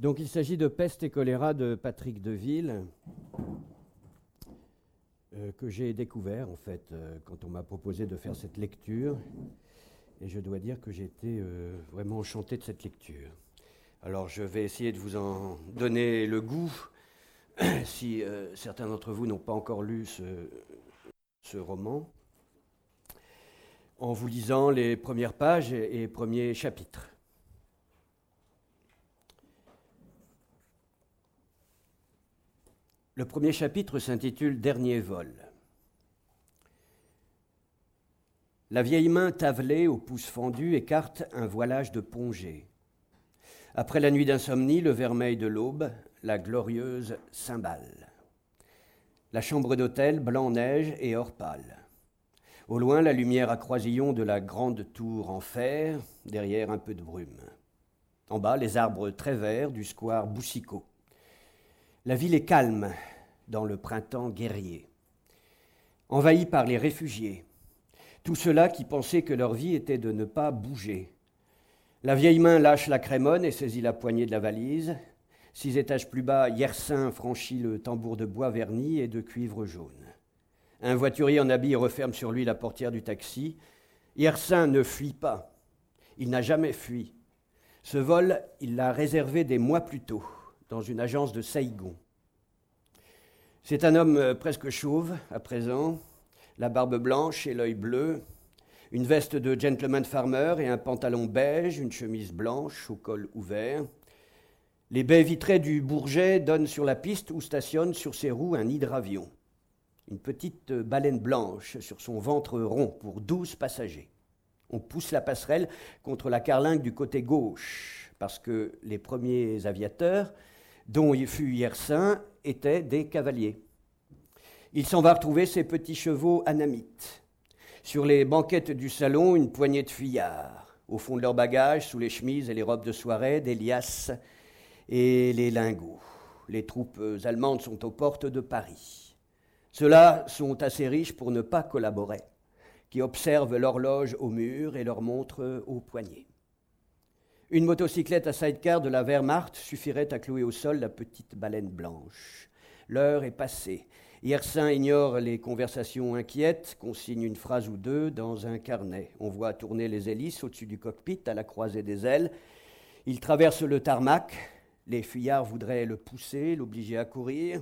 Donc il s'agit de Peste et choléra de Patrick Deville, euh, que j'ai découvert en fait euh, quand on m'a proposé de faire cette lecture. Et je dois dire que j'ai été euh, vraiment enchanté de cette lecture. Alors je vais essayer de vous en donner le goût, si certains d'entre vous n'ont pas encore lu ce, roman, en vous lisant les premières pages et premiers chapitres. Le premier chapitre s'intitule Dernier vol. La vieille main tavelée au pouce fendu écarte un voilage de pongée. Après la nuit d'insomnie, le vermeil de l'aube, la glorieuse cymbale. La chambre d'hôtel, blanc-neige et or pâle. Au loin, la lumière à croisillon de la grande tour en fer, derrière un peu de brume. En bas, les arbres très verts du square Boussicot. La ville est calme dans le printemps guerrier, envahie par les réfugiés, tous ceux-là qui pensaient que leur vie était de ne pas bouger. La vieille main lâche la crémonne et saisit la poignée de la valise. Six étages plus bas, Yersin franchit le tambour de bois verni et de cuivre jaune. Un voiturier en habit referme sur lui la portière du taxi. Yersin ne fuit pas. Il n'a jamais fui. Ce vol, il l'a réservé des mois plus tôt dans une agence de Saïgon. C'est un homme euh, presque chauve à présent, la barbe blanche et l'œil bleu, une veste de gentleman farmer et un pantalon beige, une chemise blanche au col ouvert. Les baies vitrées du Bourget donnent sur la piste où stationne sur ses roues un hydravion. Une petite baleine blanche sur son ventre rond pour douze passagers. On pousse la passerelle contre la carlingue du côté gauche parce que les premiers aviateurs dont il fut Yersin, étaient des cavaliers. Il s'en va retrouver ses petits chevaux anamites. Sur les banquettes du salon, une poignée de fuyards. Au fond de leurs bagages, sous les chemises et les robes de soirée, des liasses et les lingots. Les troupes allemandes sont aux portes de Paris. Ceux-là sont assez riches pour ne pas collaborer, qui observent l'horloge au mur et leur montrent au poignet. Une motocyclette à sidecar de la Wehrmacht suffirait à clouer au sol la petite baleine blanche. L'heure est passée. Yersin ignore les conversations inquiètes, consigne une phrase ou deux dans un carnet. On voit tourner les hélices au-dessus du cockpit à la croisée des ailes. Il traverse le tarmac. Les fuyards voudraient le pousser, l'obliger à courir.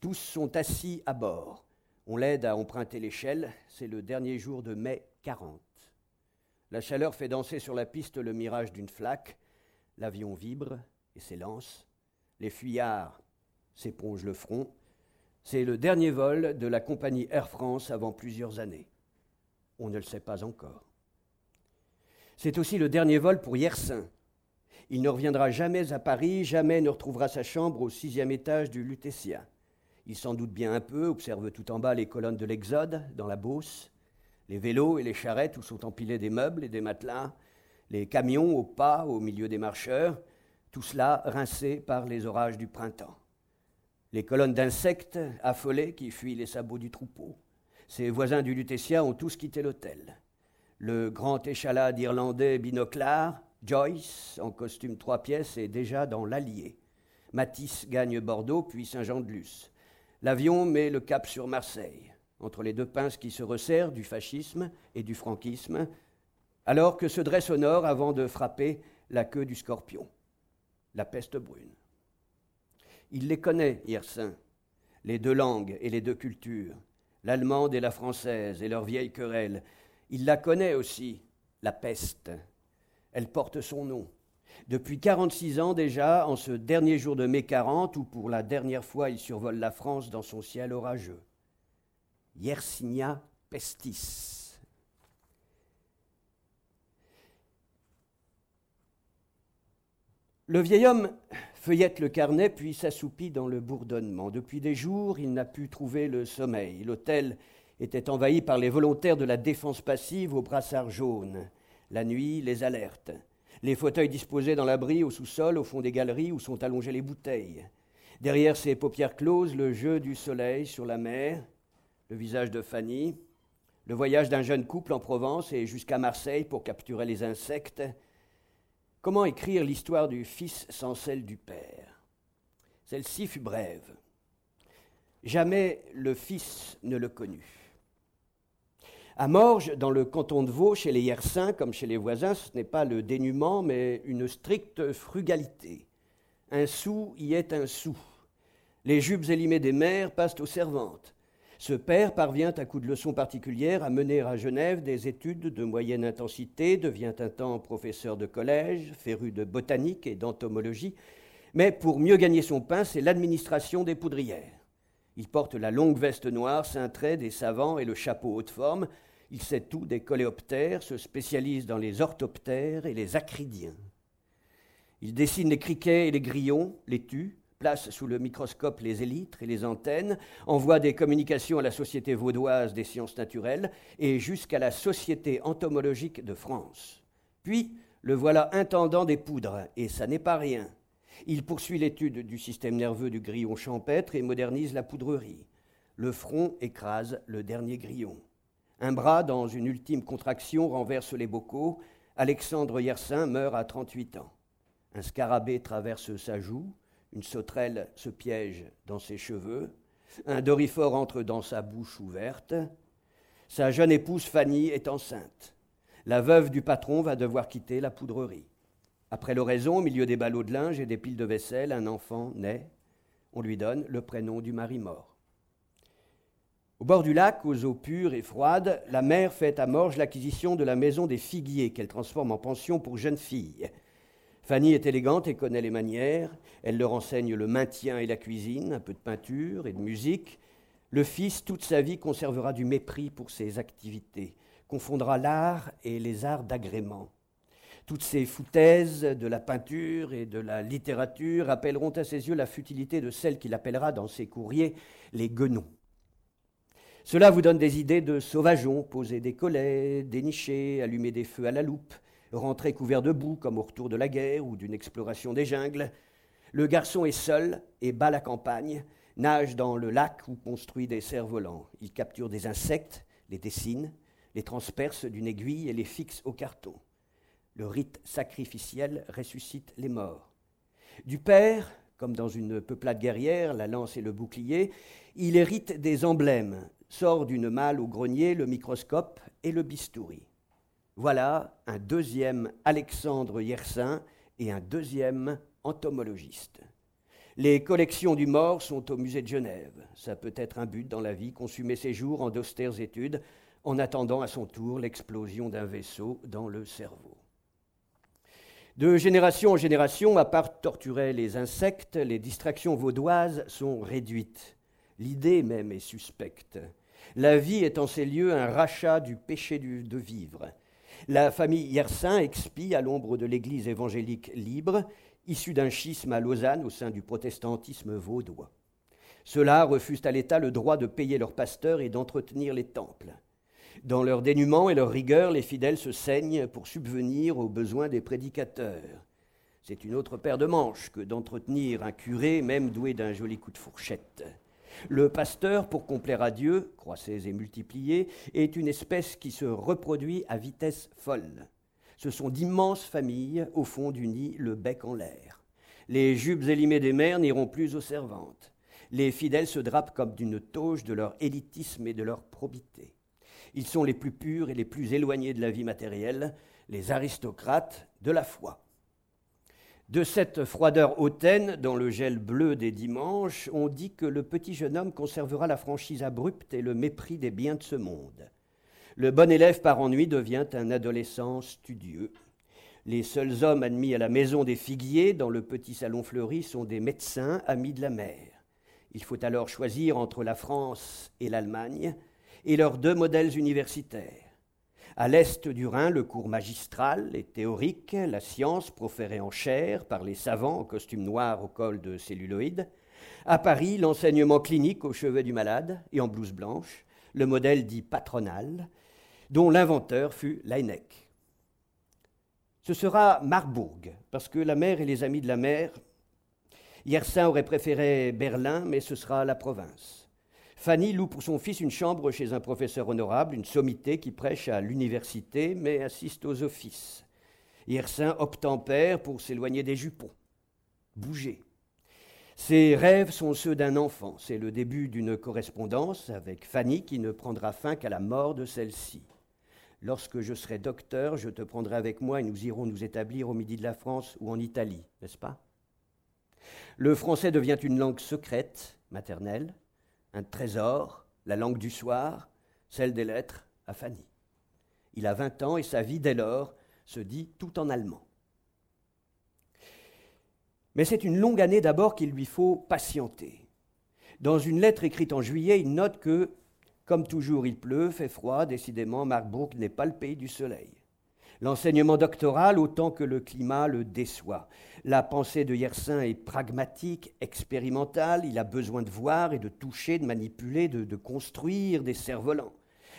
Tous sont assis à bord. On l'aide à emprunter l'échelle. C'est le dernier jour de mai 40. La chaleur fait danser sur la piste le mirage d'une flaque. L'avion vibre et s'élance. Les fuyards s'épongent le front. C'est le dernier vol de la compagnie Air France avant plusieurs années. On ne le sait pas encore. C'est aussi le dernier vol pour Yersin. Il ne reviendra jamais à Paris, jamais ne retrouvera sa chambre au sixième étage du Lutetia. Il s'en doute bien un peu, observe tout en bas les colonnes de l'Exode dans la Beauce les vélos et les charrettes où sont empilés des meubles et des matelas, les camions au pas au milieu des marcheurs, tout cela rincé par les orages du printemps. Les colonnes d'insectes affolés qui fuient les sabots du troupeau. Ses voisins du Lutetia ont tous quitté l'hôtel. Le grand échalade irlandais binoclard, Joyce, en costume trois pièces, est déjà dans l'Allier. Matisse gagne Bordeaux, puis Saint-Jean-de-Luz. L'avion met le cap sur Marseille entre les deux pinces qui se resserrent du fascisme et du franquisme, alors que se dresse au nord avant de frapper la queue du scorpion, la peste brune. Il les connaît, Yersin, les deux langues et les deux cultures, l'allemande et la française et leurs vieilles querelles. Il la connaît aussi, la peste. Elle porte son nom. Depuis 46 ans déjà, en ce dernier jour de mai 40, où pour la dernière fois il survole la France dans son ciel orageux. Yersinia pestis. Le vieil homme feuillette le carnet puis s'assoupit dans le bourdonnement. Depuis des jours, il n'a pu trouver le sommeil. L'hôtel était envahi par les volontaires de la défense passive aux brassards jaunes. La nuit, les alertes. Les fauteuils disposés dans l'abri au sous-sol, au fond des galeries où sont allongées les bouteilles. Derrière ses paupières closes, le jeu du soleil sur la mer, le visage de Fanny, le voyage d'un jeune couple en Provence et jusqu'à Marseille pour capturer les insectes, Comment écrire l'histoire du fils sans celle du père? Celle-ci fut brève. Jamais le fils ne le connut. À Morges, dans le canton de Vaud, chez les Yersins comme chez les voisins, ce n'est pas le dénuement, mais une stricte frugalité. Un sou y est un sou. Les jupes élimées des mères passent aux servantes. Ce père parvient, à coup de leçons particulières, à mener à Genève des études de moyenne intensité, devient un temps professeur de collège, féru de botanique et d'entomologie, mais pour mieux gagner son pain, c'est l'administration des poudrières. Il porte la longue veste noire cintrée des savants et le chapeau haute forme, il sait tout des coléoptères, se spécialise dans les orthoptères et les acridiens. Il dessine les criquets et les grillons, les tue, place sous le microscope les élytres et les antennes, envoie des communications à la Société vaudoise des sciences naturelles et jusqu'à la Société entomologique de France. Puis, le voilà intendant des poudres, et ça n'est pas rien. Il poursuit l'étude du système nerveux du grillon champêtre et modernise la poudrerie. Le front écrase le dernier grillon. Un bras, dans une ultime contraction, renverse les bocaux. Alexandre Yersin meurt à 38 ans. Un scarabée traverse sa joue, une sauterelle se piège dans ses cheveux, un dorifort entre dans sa bouche ouverte. Sa jeune épouse Fanny est enceinte. La veuve du patron va devoir quitter la poudrerie. Après l'oraison, au milieu des ballots de linge et des piles de vaisselle, un enfant naît. On lui donne le prénom du mari mort. Au bord du lac, aux eaux pures et froides, la mère fait à Morges l'acquisition de la maison des figuiers qu'elle transforme en pension pour jeunes filles. Fanny est élégante et connaît les manières. Elle leur enseigne le maintien et la cuisine, un peu de peinture et de musique. Le fils, toute sa vie, conservera du mépris pour ses activités, confondra l'art et les arts d'agrément. Toutes ces foutaises de la peinture et de la littérature rappelleront à ses yeux la futilité de celle qu'il appellera dans ses courriers les guenons. Cela vous donne des idées de sauvageons, poser des collets, dénicher, allumer des feux à la loupe, rentrer couvert de boue comme au retour de la guerre ou d'une exploration des jungles. Le garçon est seul et bat la campagne, nage dans le lac ou construit des cerfs-volants. Il capture des insectes, les dessine, les transperce d'une aiguille et les fixe au carton. Le rite sacrificiel ressuscite les morts. Du père, comme dans une peuplade guerrière, la lance et le bouclier, il hérite des emblèmes, sort d'une malle au grenier le microscope et le bistouri. Voilà un deuxième Alexandre Yersin et un deuxième entomologiste. Les collections du mort sont au musée de Genève. Ça peut être un but dans la vie, consumer ses jours en d'austères études, en attendant à son tour l'explosion d'un vaisseau dans le cerveau. De génération en génération, à part torturer les insectes, les distractions vaudoises sont réduites. L'idée même est suspecte. La vie est en ces lieux un rachat du péché de vivre. La famille Yersin expie à l'ombre de l'Église évangélique libre, issue d'un schisme à Lausanne au sein du protestantisme vaudois. Ceux-là refusent à l'État le droit de payer leurs pasteurs et d'entretenir les temples. Dans leur dénuement et leur rigueur, les fidèles se saignent pour subvenir aux besoins des prédicateurs. C'est une autre paire de manches que d'entretenir un curé, même doué d'un joli coup de fourchette. Le pasteur, pour complaire à Dieu, croissez et multipliez, est une espèce qui se reproduit à vitesse folle. Ce sont d'immenses familles au fond du nid, le bec en l'air. Les jupes élimées des mères n'iront plus aux servantes. Les fidèles se drapent comme d'une toge de leur élitisme et de leur probité. Ils sont les plus purs et les plus éloignés de la vie matérielle, les aristocrates de la foi. De cette froideur hautaine, dans le gel bleu des dimanches, on dit que le petit jeune homme conservera la franchise abrupte et le mépris des biens de ce monde. Le bon élève par ennui devient un adolescent studieux. Les seuls hommes admis à la maison des figuiers, dans le petit salon fleuri, sont des médecins amis de la mer. Il faut alors choisir entre la France et l'Allemagne et leurs deux modèles universitaires. À l'est du Rhin, le cours magistral et théorique, la science proférée en chair par les savants en costume noir au col de celluloïd. À Paris, l'enseignement clinique au chevet du malade et en blouse blanche, le modèle dit patronal, dont l'inventeur fut Laennec. Ce sera Marbourg, parce que la mer et les amis de la mer. Yersin aurait préféré Berlin, mais ce sera la province. Fanny loue pour son fils une chambre chez un professeur honorable, une sommité qui prêche à l'université mais assiste aux offices. Yersin obtempère pour s'éloigner des jupons. Bouger. Ses rêves sont ceux d'un enfant. C'est le début d'une correspondance avec Fanny qui ne prendra fin qu'à la mort de celle-ci. Lorsque je serai docteur, je te prendrai avec moi et nous irons nous établir au midi de la France ou en Italie, n'est-ce pas? Le français devient une langue secrète, maternelle, un trésor, la langue du soir, celle des lettres à Fanny. Il a 20 ans et sa vie dès lors se dit tout en allemand. Mais c'est une longue année d'abord qu'il lui faut patienter. Dans une lettre écrite en juillet, il note que, comme toujours, il pleut, fait froid, décidément, Marburg n'est pas le pays du soleil. L'enseignement doctoral, autant que le climat, le déçoit. La pensée de Yersin est pragmatique, expérimentale, il a besoin de voir et de toucher, de manipuler, de, construire des cerfs-volants.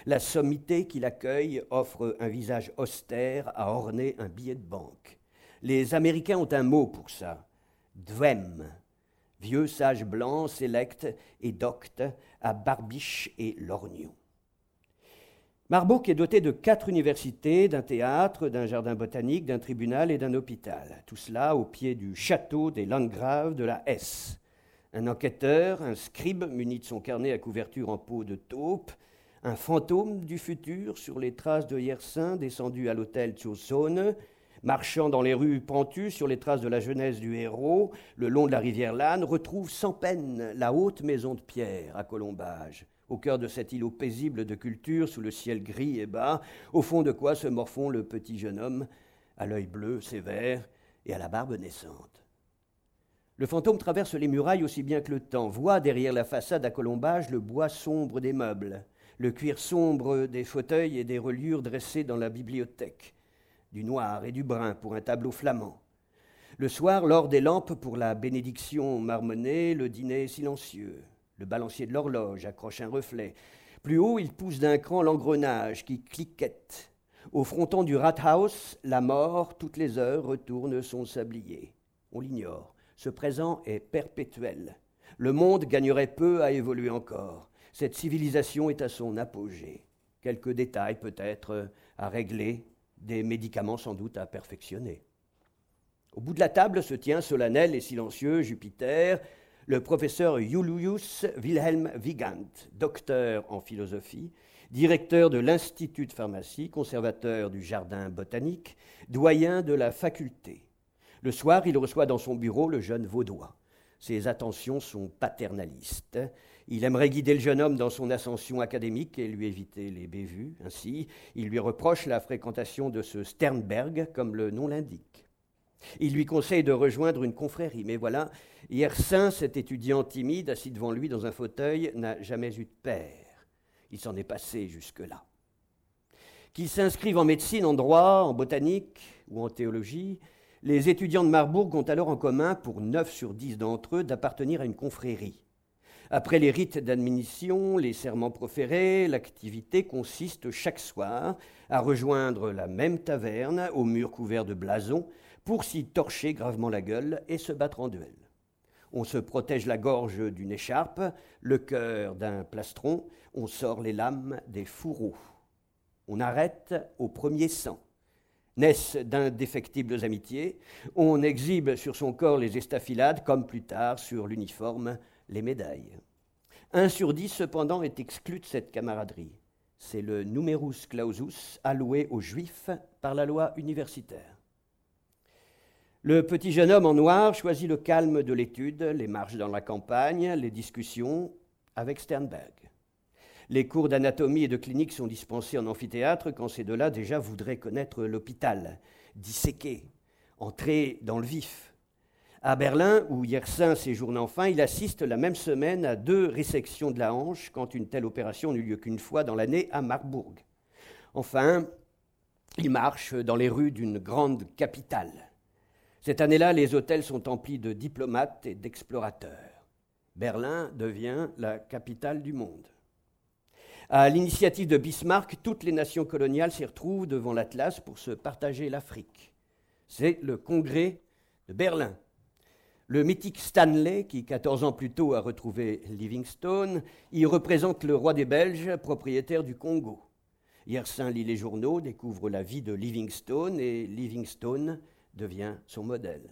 La sommité qui l'accueille offre un visage austère à orner un billet de banque. Les Américains ont un mot pour ça, dwem, vieux sage blanc, sélect et docte à Barbiche et Lorgnon. Marbourg est doté de quatre universités, d'un théâtre, d'un jardin botanique, d'un tribunal et d'un hôpital. Tout cela au pied du château des Landgraves de la Hesse. Un enquêteur, un scribe muni de son carnet à couverture en peau de taupe, un fantôme du futur sur les traces de Yersin descendu à l'hôtel Tchosone, marchant dans les rues pentues sur les traces de la jeunesse du héros, le long de la rivière Lannes, retrouve sans peine la haute maison de pierre à Colombage, au cœur de cet îlot paisible de culture, sous le ciel gris et bas, au fond de quoi se morfond le petit jeune homme, à l'œil bleu sévère et à la barbe naissante. Le fantôme traverse les murailles aussi bien que le temps, voit derrière la façade à Colombage le bois sombre des meubles, le cuir sombre des fauteuils et des reliures dressées dans la bibliothèque, du noir et du brun pour un tableau flamand. Le soir, l'or des lampes pour la bénédiction marmonnée, le dîner silencieux. Le balancier de l'horloge accroche un reflet. Plus haut, il pousse d'un cran l'engrenage qui cliquette. Au fronton du Rathaus, la mort, toutes les heures, retourne son sablier. On l'ignore. Ce présent est perpétuel. Le monde gagnerait peu à évoluer encore. Cette civilisation est à son apogée. Quelques détails peut-être à régler, des médicaments sans doute à perfectionner. Au bout de la table se tient solennel et silencieux Jupiter, le professeur Julius Wilhelm Wigand, docteur en philosophie, directeur de l'Institut de pharmacie, conservateur du jardin botanique, doyen de la faculté. Le soir, il reçoit dans son bureau le jeune Vaudois. Ses attentions sont paternalistes. Il aimerait guider le jeune homme dans son ascension académique et lui éviter les bévues. Ainsi, il lui reproche la fréquentation de ce Sternberg, comme le nom l'indique. Il lui conseille de rejoindre une confrérie. Mais voilà, Yersin, cet étudiant timide, assis devant lui dans un fauteuil, n'a jamais eu de père. Il s'en est passé jusque-là. Qu'il s'inscrive en médecine, en droit, en botanique ou en théologie, les étudiants de Marbourg ont alors en commun, pour neuf sur dix d'entre eux, d'appartenir à une confrérie. Après les rites d'admission, les serments proférés, l'activité consiste chaque soir à rejoindre la même taverne aux murs couverts de blasons pour s'y torcher gravement la gueule et se battre en duel. On se protège la gorge d'une écharpe, le cœur d'un plastron, on sort les lames des fourreaux. On arrête au premier sang. Naissent d'indéfectibles amitiés, on exhibe sur son corps les estafilades comme plus tard sur l'uniforme les médailles. Un sur dix, cependant, est exclu de cette camaraderie. C'est le numerus clausus alloué aux juifs par la loi universitaire. Le petit jeune homme en noir choisit le calme de l'étude, les marches dans la campagne, les discussions avec Sternberg. Les cours d'anatomie et de clinique sont dispensés en amphithéâtre quand ces deux-là déjà voudraient connaître l'hôpital, disséquer, entrer dans le vif. À Berlin, où Yersin séjourne enfin, il assiste la même semaine à deux résections de la hanche quand une telle opération n'eut lieu qu'une fois dans l'année à Marbourg. Enfin, il marche dans les rues d'une grande capitale. Cette année-là, les hôtels sont emplis de diplomates et d'explorateurs. Berlin devient la capitale du monde. À l'initiative de Bismarck, toutes les nations coloniales s'y retrouvent devant l'Atlas pour se partager l'Afrique. C'est le congrès de Berlin le mythique Stanley, qui 14 ans plus tôt a retrouvé Livingstone, y représente le roi des Belges, propriétaire du Congo. Yersin lit les journaux, découvre la vie de Livingstone et Livingstone devient son modèle.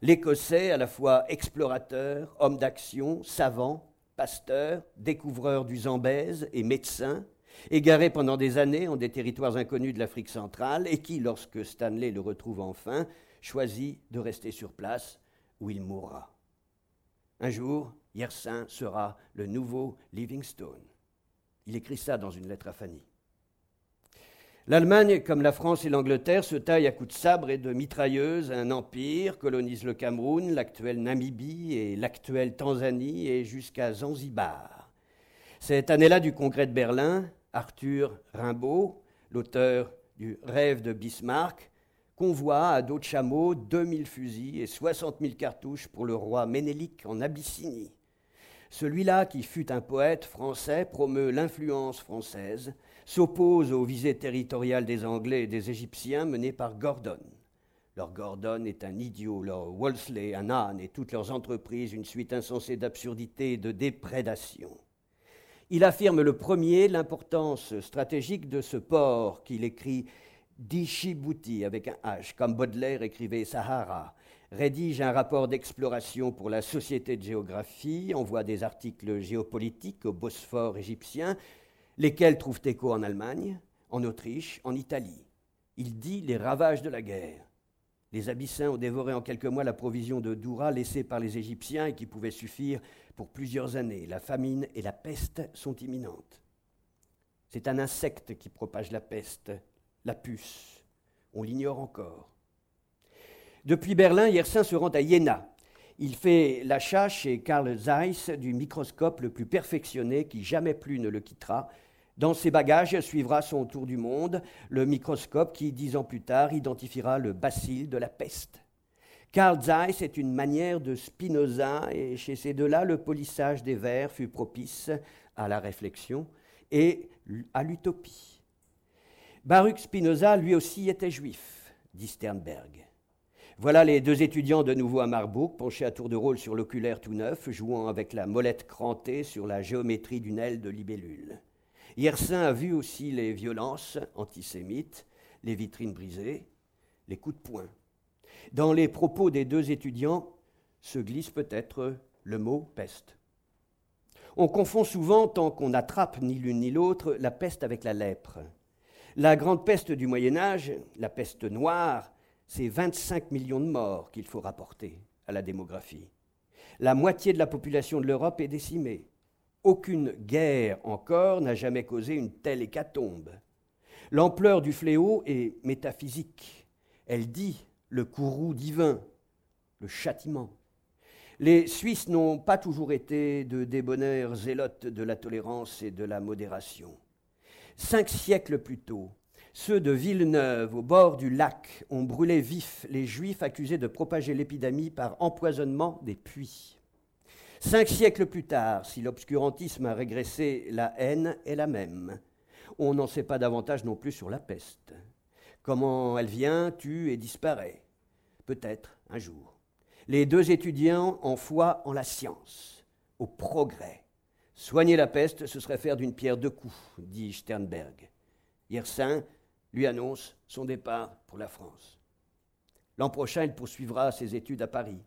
L'Écossais, à la fois explorateur, homme d'action, savant, pasteur, découvreur du Zambèze et médecin, égaré pendant des années en des territoires inconnus de l'Afrique centrale et qui, lorsque Stanley le retrouve enfin, choisit de rester sur place où il mourra. Un jour, Yersin sera le nouveau Livingstone. Il écrit ça dans une lettre à Fanny. L'Allemagne, comme la France et l'Angleterre, se taille à coups de sabre et de mitrailleuses un empire, colonise le Cameroun, l'actuelle Namibie et l'actuelle Tanzanie et jusqu'à Zanzibar. Cette année-là du congrès de Berlin, Arthur Rimbaud, l'auteur du Rêve de Bismarck, convoie à dos de chameau 2000 fusils et 60 000 cartouches pour le roi Ménélique en Abyssinie. Celui-là, qui fut un poète français, promeut l'influence française, s'oppose aux visées territoriales des Anglais et des Égyptiens menées par Gordon. Leur Gordon est un idiot, leur Wolseley un âne, et toutes leurs entreprises une suite insensée d'absurdités et de déprédations. Il affirme le premier l'importance stratégique de ce port qu'il écrit Djibouti avec un H, comme Baudelaire écrivait Sahara, rédige un rapport d'exploration pour la Société de géographie, envoie des articles géopolitiques au Bosphore égyptien, lesquels trouvent écho en Allemagne, en Autriche, en Italie. Il dit les ravages de la guerre. Les Abyssins ont dévoré en quelques mois la provision de Doura laissée par les Égyptiens et qui pouvait suffire pour plusieurs années. La famine et la peste sont imminentes. C'est un insecte qui propage la peste, la puce. On l'ignore encore. Depuis Berlin, Yersin se rend à Iéna. Il fait l'achat chez Carl Zeiss du microscope le plus perfectionné qui jamais plus ne le quittera. Dans ses bagages suivra son tour du monde, le microscope qui, dix ans plus tard, identifiera le bacille de la peste. Carl Zeiss est une manière de Spinoza, et chez ces deux-là, le polissage des vers fut propice à la réflexion et à l'utopie. Baruch Spinoza, lui aussi, était juif, dit Sternberg. Voilà les deux étudiants de nouveau à Marbourg, penchés à tour de rôle sur l'oculaire tout neuf, jouant avec la molette crantée sur la géométrie d'une aile de libellule. Yersin a vu aussi les violences antisémites, les vitrines brisées, les coups de poing. Dans les propos des deux étudiants se glisse peut-être le mot peste. On confond souvent, tant qu'on n'attrape ni l'une ni l'autre, la peste avec la lèpre. La grande peste du Moyen Âge, la peste noire, c'est 25 millions de morts qu'il faut rapporter à la démographie. La moitié de la population de l'Europe est décimée. Aucune guerre encore n'a jamais causé une telle hécatombe. L'ampleur du fléau est métaphysique. Elle dit le courroux divin, le châtiment. Les Suisses n'ont pas toujours été de débonnaires zélotes de la tolérance et de la modération. Cinq siècles plus tôt, ceux de Villeneuve, au bord du lac, ont brûlé vifs les Juifs accusés de propager l'épidémie par empoisonnement des puits. Cinq siècles plus tard, si l'obscurantisme a régressé, la haine est la même. On n'en sait pas davantage non plus sur la peste. Comment elle vient, tue et disparaît? Peut-être un jour. Les deux étudiants en foi en la science, au progrès. Soigner la peste, ce serait faire d'une pierre deux coups, dit Sternberg. Yersin lui annonce son départ pour la France. L'an prochain, il poursuivra ses études à Paris.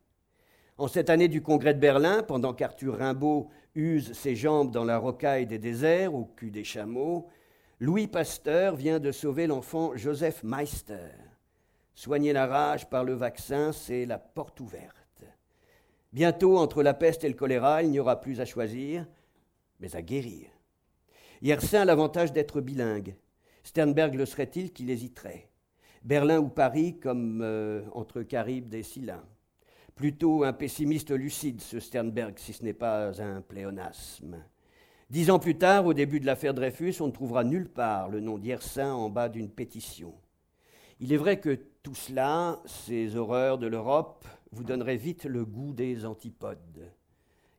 En cette année du congrès de Berlin, pendant qu'Arthur Rimbaud use ses jambes dans la rocaille des déserts, au cul des chameaux, Louis Pasteur vient de sauver l'enfant Joseph Meister. Soigner la rage par le vaccin, c'est la porte ouverte. Bientôt, entre la peste et le choléra, il n'y aura plus à choisir, mais à guérir. Yersin a l'avantage d'être bilingue. Sternberg le serait-il qu'il hésiterait? Berlin ou Paris comme euh, entre Charybde et Scylla Plutôt un pessimiste lucide, ce Sternberg, si ce n'est pas un pléonasme. Dix ans plus tard, au début de l'affaire Dreyfus, on ne trouvera nulle part le nom d'Yersin en bas d'une pétition. Il est vrai que tout cela, ces horreurs de l'Europe, vous donnerait vite le goût des antipodes.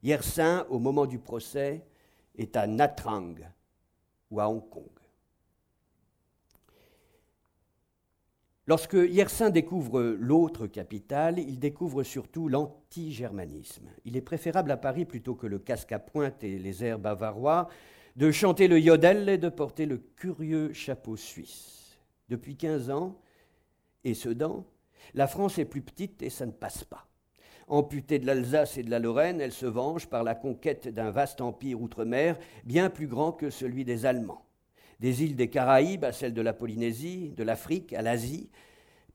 Yersin, au moment du procès, est à Natrang ou à Hong Kong. Lorsque Yersin découvre l'autre capitale, il découvre surtout l'anti-germanisme. Il est préférable à Paris plutôt que le casque à pointe et les airs bavarois de chanter le yodel et de porter le curieux chapeau suisse. Depuis 15 ans, et Sedan, la France est plus petite et ça ne passe pas. Amputée de l'Alsace et de la Lorraine, elle se venge par la conquête d'un vaste empire outre-mer, bien plus grand que celui des Allemands. Des îles des Caraïbes à celles de la Polynésie, de l'Afrique à l'Asie,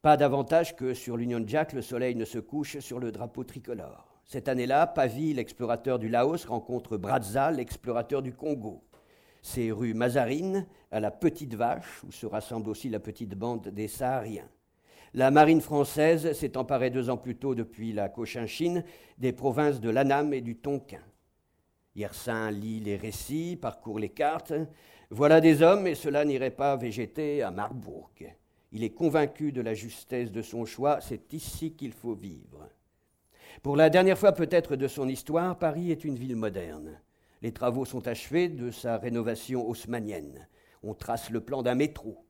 pas davantage que sur l'Union Jack, le soleil ne se couche sur le drapeau tricolore. Cette année-là, Pavie, l'explorateur du Laos, rencontre Brazza, l'explorateur du Congo. C'est rue Mazarine, à la Petite Vache, où se rassemble aussi la petite bande des Sahariens. La marine française s'est emparée deux ans plus tôt depuis la Cochinchine des provinces de l'Anam et du Tonkin. Yersin lit les récits, parcourt les cartes. Voilà des hommes, et cela n'irait pas végéter à Marbourg. Il est convaincu de la justesse de son choix, c'est ici qu'il faut vivre. Pour la dernière fois peut-être de son histoire, Paris est une ville moderne. Les travaux sont achevés de sa rénovation haussmanienne. On trace le plan d'un métro.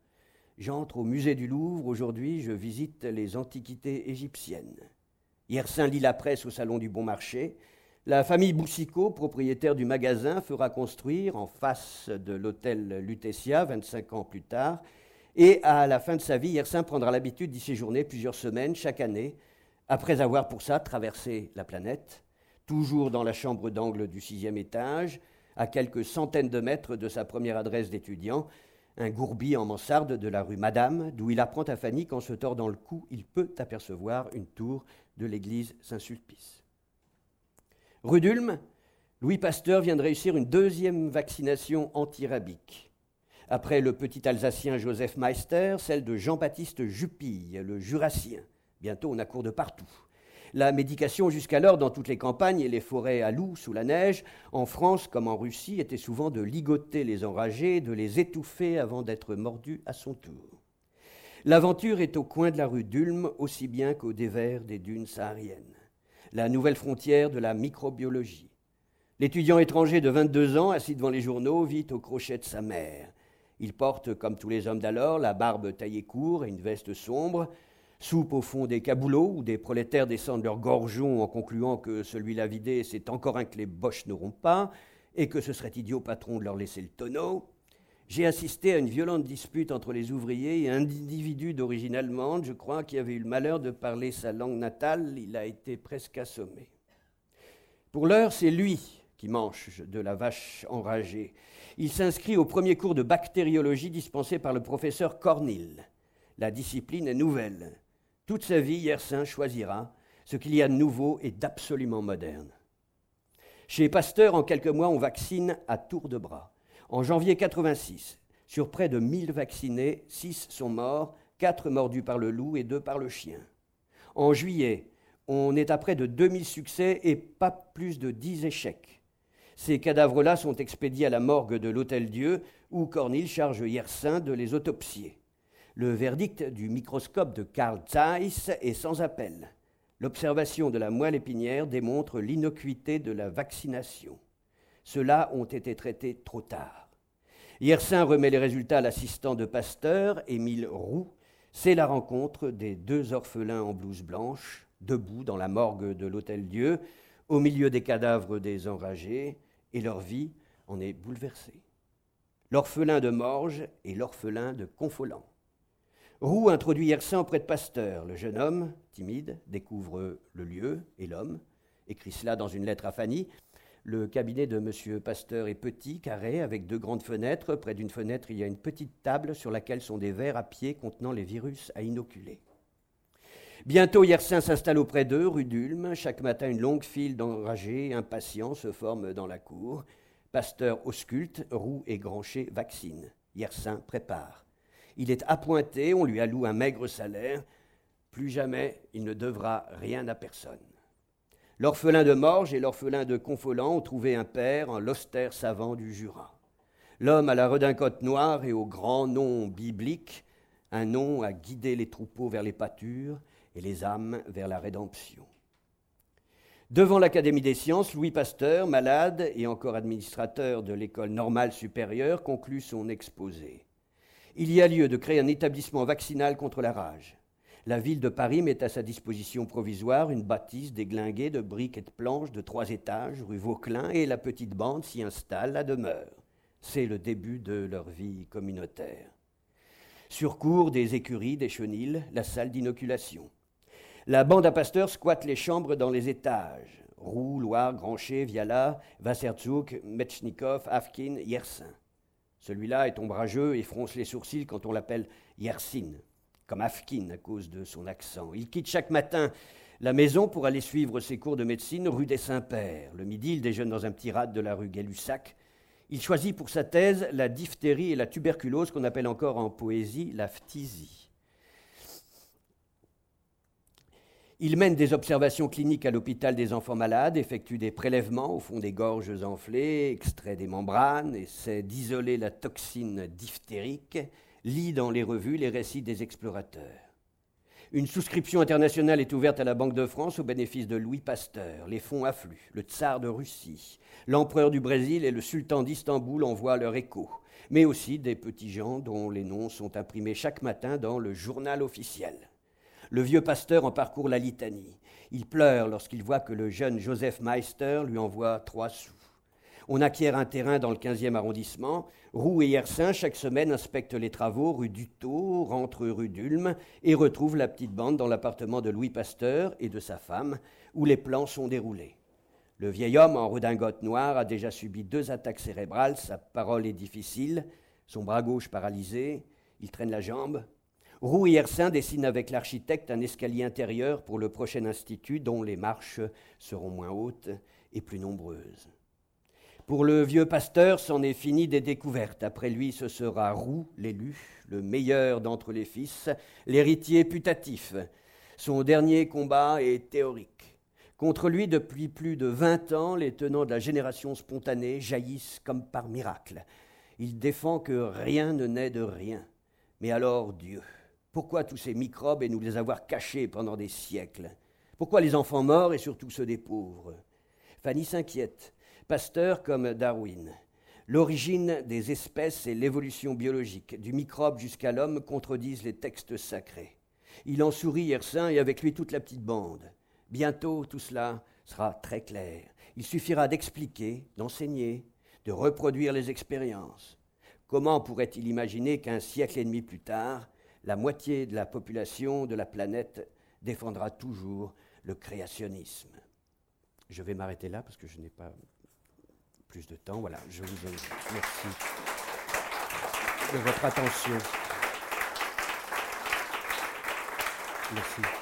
J'entre au musée du Louvre. Aujourd'hui, je visite les antiquités égyptiennes. Yersin lit la presse au salon du Bon Marché. La famille Boussicot, propriétaire du magasin, fera construire en face de l'hôtel Lutetia 25 ans plus tard. Et à la fin de sa vie, Yersin prendra l'habitude d'y séjourner plusieurs semaines chaque année, après avoir pour ça traversé la planète, toujours dans la chambre d'angle du sixième étage, à quelques centaines de mètres de sa première adresse d'étudiant, un gourbi en mansarde de la rue Madame, d'où il apprend à Fanny qu'en se tordant le cou, il peut apercevoir une tour de l'église Saint-Sulpice. Rue d'Ulm, Louis Pasteur vient de réussir une deuxième vaccination antirabique. Après le petit Alsacien Joseph Meister, celle de Jean-Baptiste Jupille, le Jurassien. Bientôt, on a cours de partout. La médication jusqu'alors dans toutes les campagnes et les forêts à loups sous la neige, en France comme en Russie, était souvent de ligoter les enragés, de les étouffer avant d'être mordus à son tour. L'aventure est au coin de la rue d'Ulm aussi bien qu'au dévers des dunes sahariennes, la nouvelle frontière de la microbiologie. L'étudiant étranger de 22 ans, assis devant les journaux, vit au crochet de sa mère. Il porte, comme tous les hommes d'alors, la barbe taillée court et une veste sombre, soupe au fond des caboulots où des prolétaires descendent leurs gorgeons en concluant que celui-là vidé, c'est encore un que les boches n'auront pas, et que ce serait idiot patron de leur laisser le tonneau. J'ai assisté à une violente dispute entre les ouvriers et un individu d'origine allemande, je crois, qui avait eu le malheur de parler sa langue natale. Il a été presque assommé. Pour l'heure, c'est lui qui mange de la vache enragée. Il s'inscrit au premier cours de bactériologie dispensé par le professeur Cornil. La discipline est nouvelle. Toute sa vie, Yersin choisira ce qu'il y a de nouveau et d'absolument moderne. Chez Pasteur, en quelques mois, on vaccine à tour de bras. En janvier 86, sur près de 1000 vaccinés, 6 sont morts, 4 mordus par le loup et 2 par le chien. En juillet, on est à près de 2000 succès et pas plus de 10 échecs. Ces cadavres-là sont expédiés à la morgue de l'Hôtel Dieu, où Cornille charge Yersin de les autopsier. Le verdict du microscope de Carl Zeiss est sans appel. L'observation de la moelle épinière démontre l'innocuité de la vaccination. Ceux-là ont été traités trop tard. Yersin remet les résultats à l'assistant de Pasteur, Émile Roux. C'est la rencontre des deux orphelins en blouse blanche, debout dans la morgue de l'Hôtel Dieu, au milieu des cadavres des enragés, et leur vie en est bouleversée. L'orphelin de Morges et l'orphelin de Confolant. Roux introduit Yersin auprès de Pasteur. Le jeune homme, timide, découvre le lieu et l'homme, écrit cela dans une lettre à Fanny. Le cabinet de M. Pasteur est petit, carré, avec deux grandes fenêtres. Près d'une fenêtre, il y a une petite table sur laquelle sont des verres à pied contenant les virus à inoculer. Bientôt, Yersin s'installe auprès d'eux, rue d'Ulm. Chaque matin, une longue file d'enragés impatients se forme dans la cour. Pasteur ausculte, Roux et Grancher vaccinent. Yersin prépare. Il est appointé, on lui alloue un maigre salaire. Plus jamais il ne devra rien à personne. L'orphelin de Morges et l'orphelin de Confolant ont trouvé un père en l'austère savant du Jura. L'homme à la redincote noire et au grand nom biblique, un nom à guider les troupeaux vers les pâtures et les âmes vers la rédemption. Devant l'Académie des sciences, Louis Pasteur, malade et encore administrateur de l'école normale supérieure, conclut son exposé il y a lieu de créer un établissement vaccinal contre la rage. La ville de Paris met à sa disposition provisoire une bâtisse déglinguée de briques et de planches de trois étages, rue Vauquelin, et la petite bande s'y installe à demeure. C'est le début de leur vie communautaire. Sur cours des écuries, des chenilles, la salle d'inoculation. La bande à pasteurs squatte les chambres dans les étages. Roux, Loire, Grancher, Viala, Wasserzug, Metchnikov, Afkin, Yersin. Celui-là est ombrageux et fronce les sourcils quand on l'appelle Yersin, comme Afkin à cause de son accent. Il quitte chaque matin la maison pour aller suivre ses cours de médecine rue des Saints-Pères. Le midi, il déjeune dans un petit rade de la rue Gay-Lussac. Il choisit pour sa thèse la diphtérie et la tuberculose qu'on appelle encore en poésie la phtisie. Il mène des observations cliniques à l'hôpital des enfants malades, effectue des prélèvements au fond des gorges enflées, extrait des membranes, essaie d'isoler la toxine diphtérique, lit dans les revues les récits des explorateurs. Une souscription internationale est ouverte à la Banque de France au bénéfice de Louis Pasteur. Les fonds affluent. Le tsar de Russie, l'empereur du Brésil et le sultan d'Istanbul envoient leur écho, mais aussi des petits gens dont les noms sont imprimés chaque matin dans le journal officiel. Le vieux pasteur en parcourt la litanie. Il pleure lorsqu'il voit que le jeune Joseph Meister lui envoie trois sous. On acquiert un terrain dans le 15e arrondissement. Roux et Yersin, chaque semaine, inspectent les travaux rue Dutot, rentrent rue d'Ulm et retrouvent la petite bande dans l'appartement de Louis Pasteur et de sa femme, où les plans sont déroulés. Le vieil homme en redingote noire a déjà subi deux attaques cérébrales, sa parole est difficile, son bras gauche paralysé, il traîne la jambe, Roux et Yersin dessinent avec l'architecte un escalier intérieur pour le prochain institut dont les marches seront moins hautes et plus nombreuses. Pour le vieux pasteur, c'en est fini des découvertes. Après lui, ce sera Roux, l'élu, le meilleur d'entre les fils, l'héritier putatif. Son dernier combat est théorique. Contre lui, depuis plus de vingt ans, les tenants de la génération spontanée jaillissent comme par miracle. Il défend que rien ne naît de rien. Mais alors Dieu pourquoi tous ces microbes et nous les avoir cachés pendant des siècles? Pourquoi les enfants morts et surtout ceux des pauvres? Fanny s'inquiète. Pasteur comme Darwin. L'origine des espèces et l'évolution biologique, du microbe jusqu'à l'homme, contredisent les textes sacrés. Il en sourit Yersin et avec lui toute la petite bande. Bientôt tout cela sera très clair. Il suffira d'expliquer, d'enseigner, de reproduire les expériences. Comment pourrait-il imaginer qu'un siècle et demi plus tard, la moitié de la population de la planète défendra toujours le créationnisme? Je vais m'arrêter là parce que je n'ai pas plus de temps. Voilà, je vous remercie de votre attention. Merci.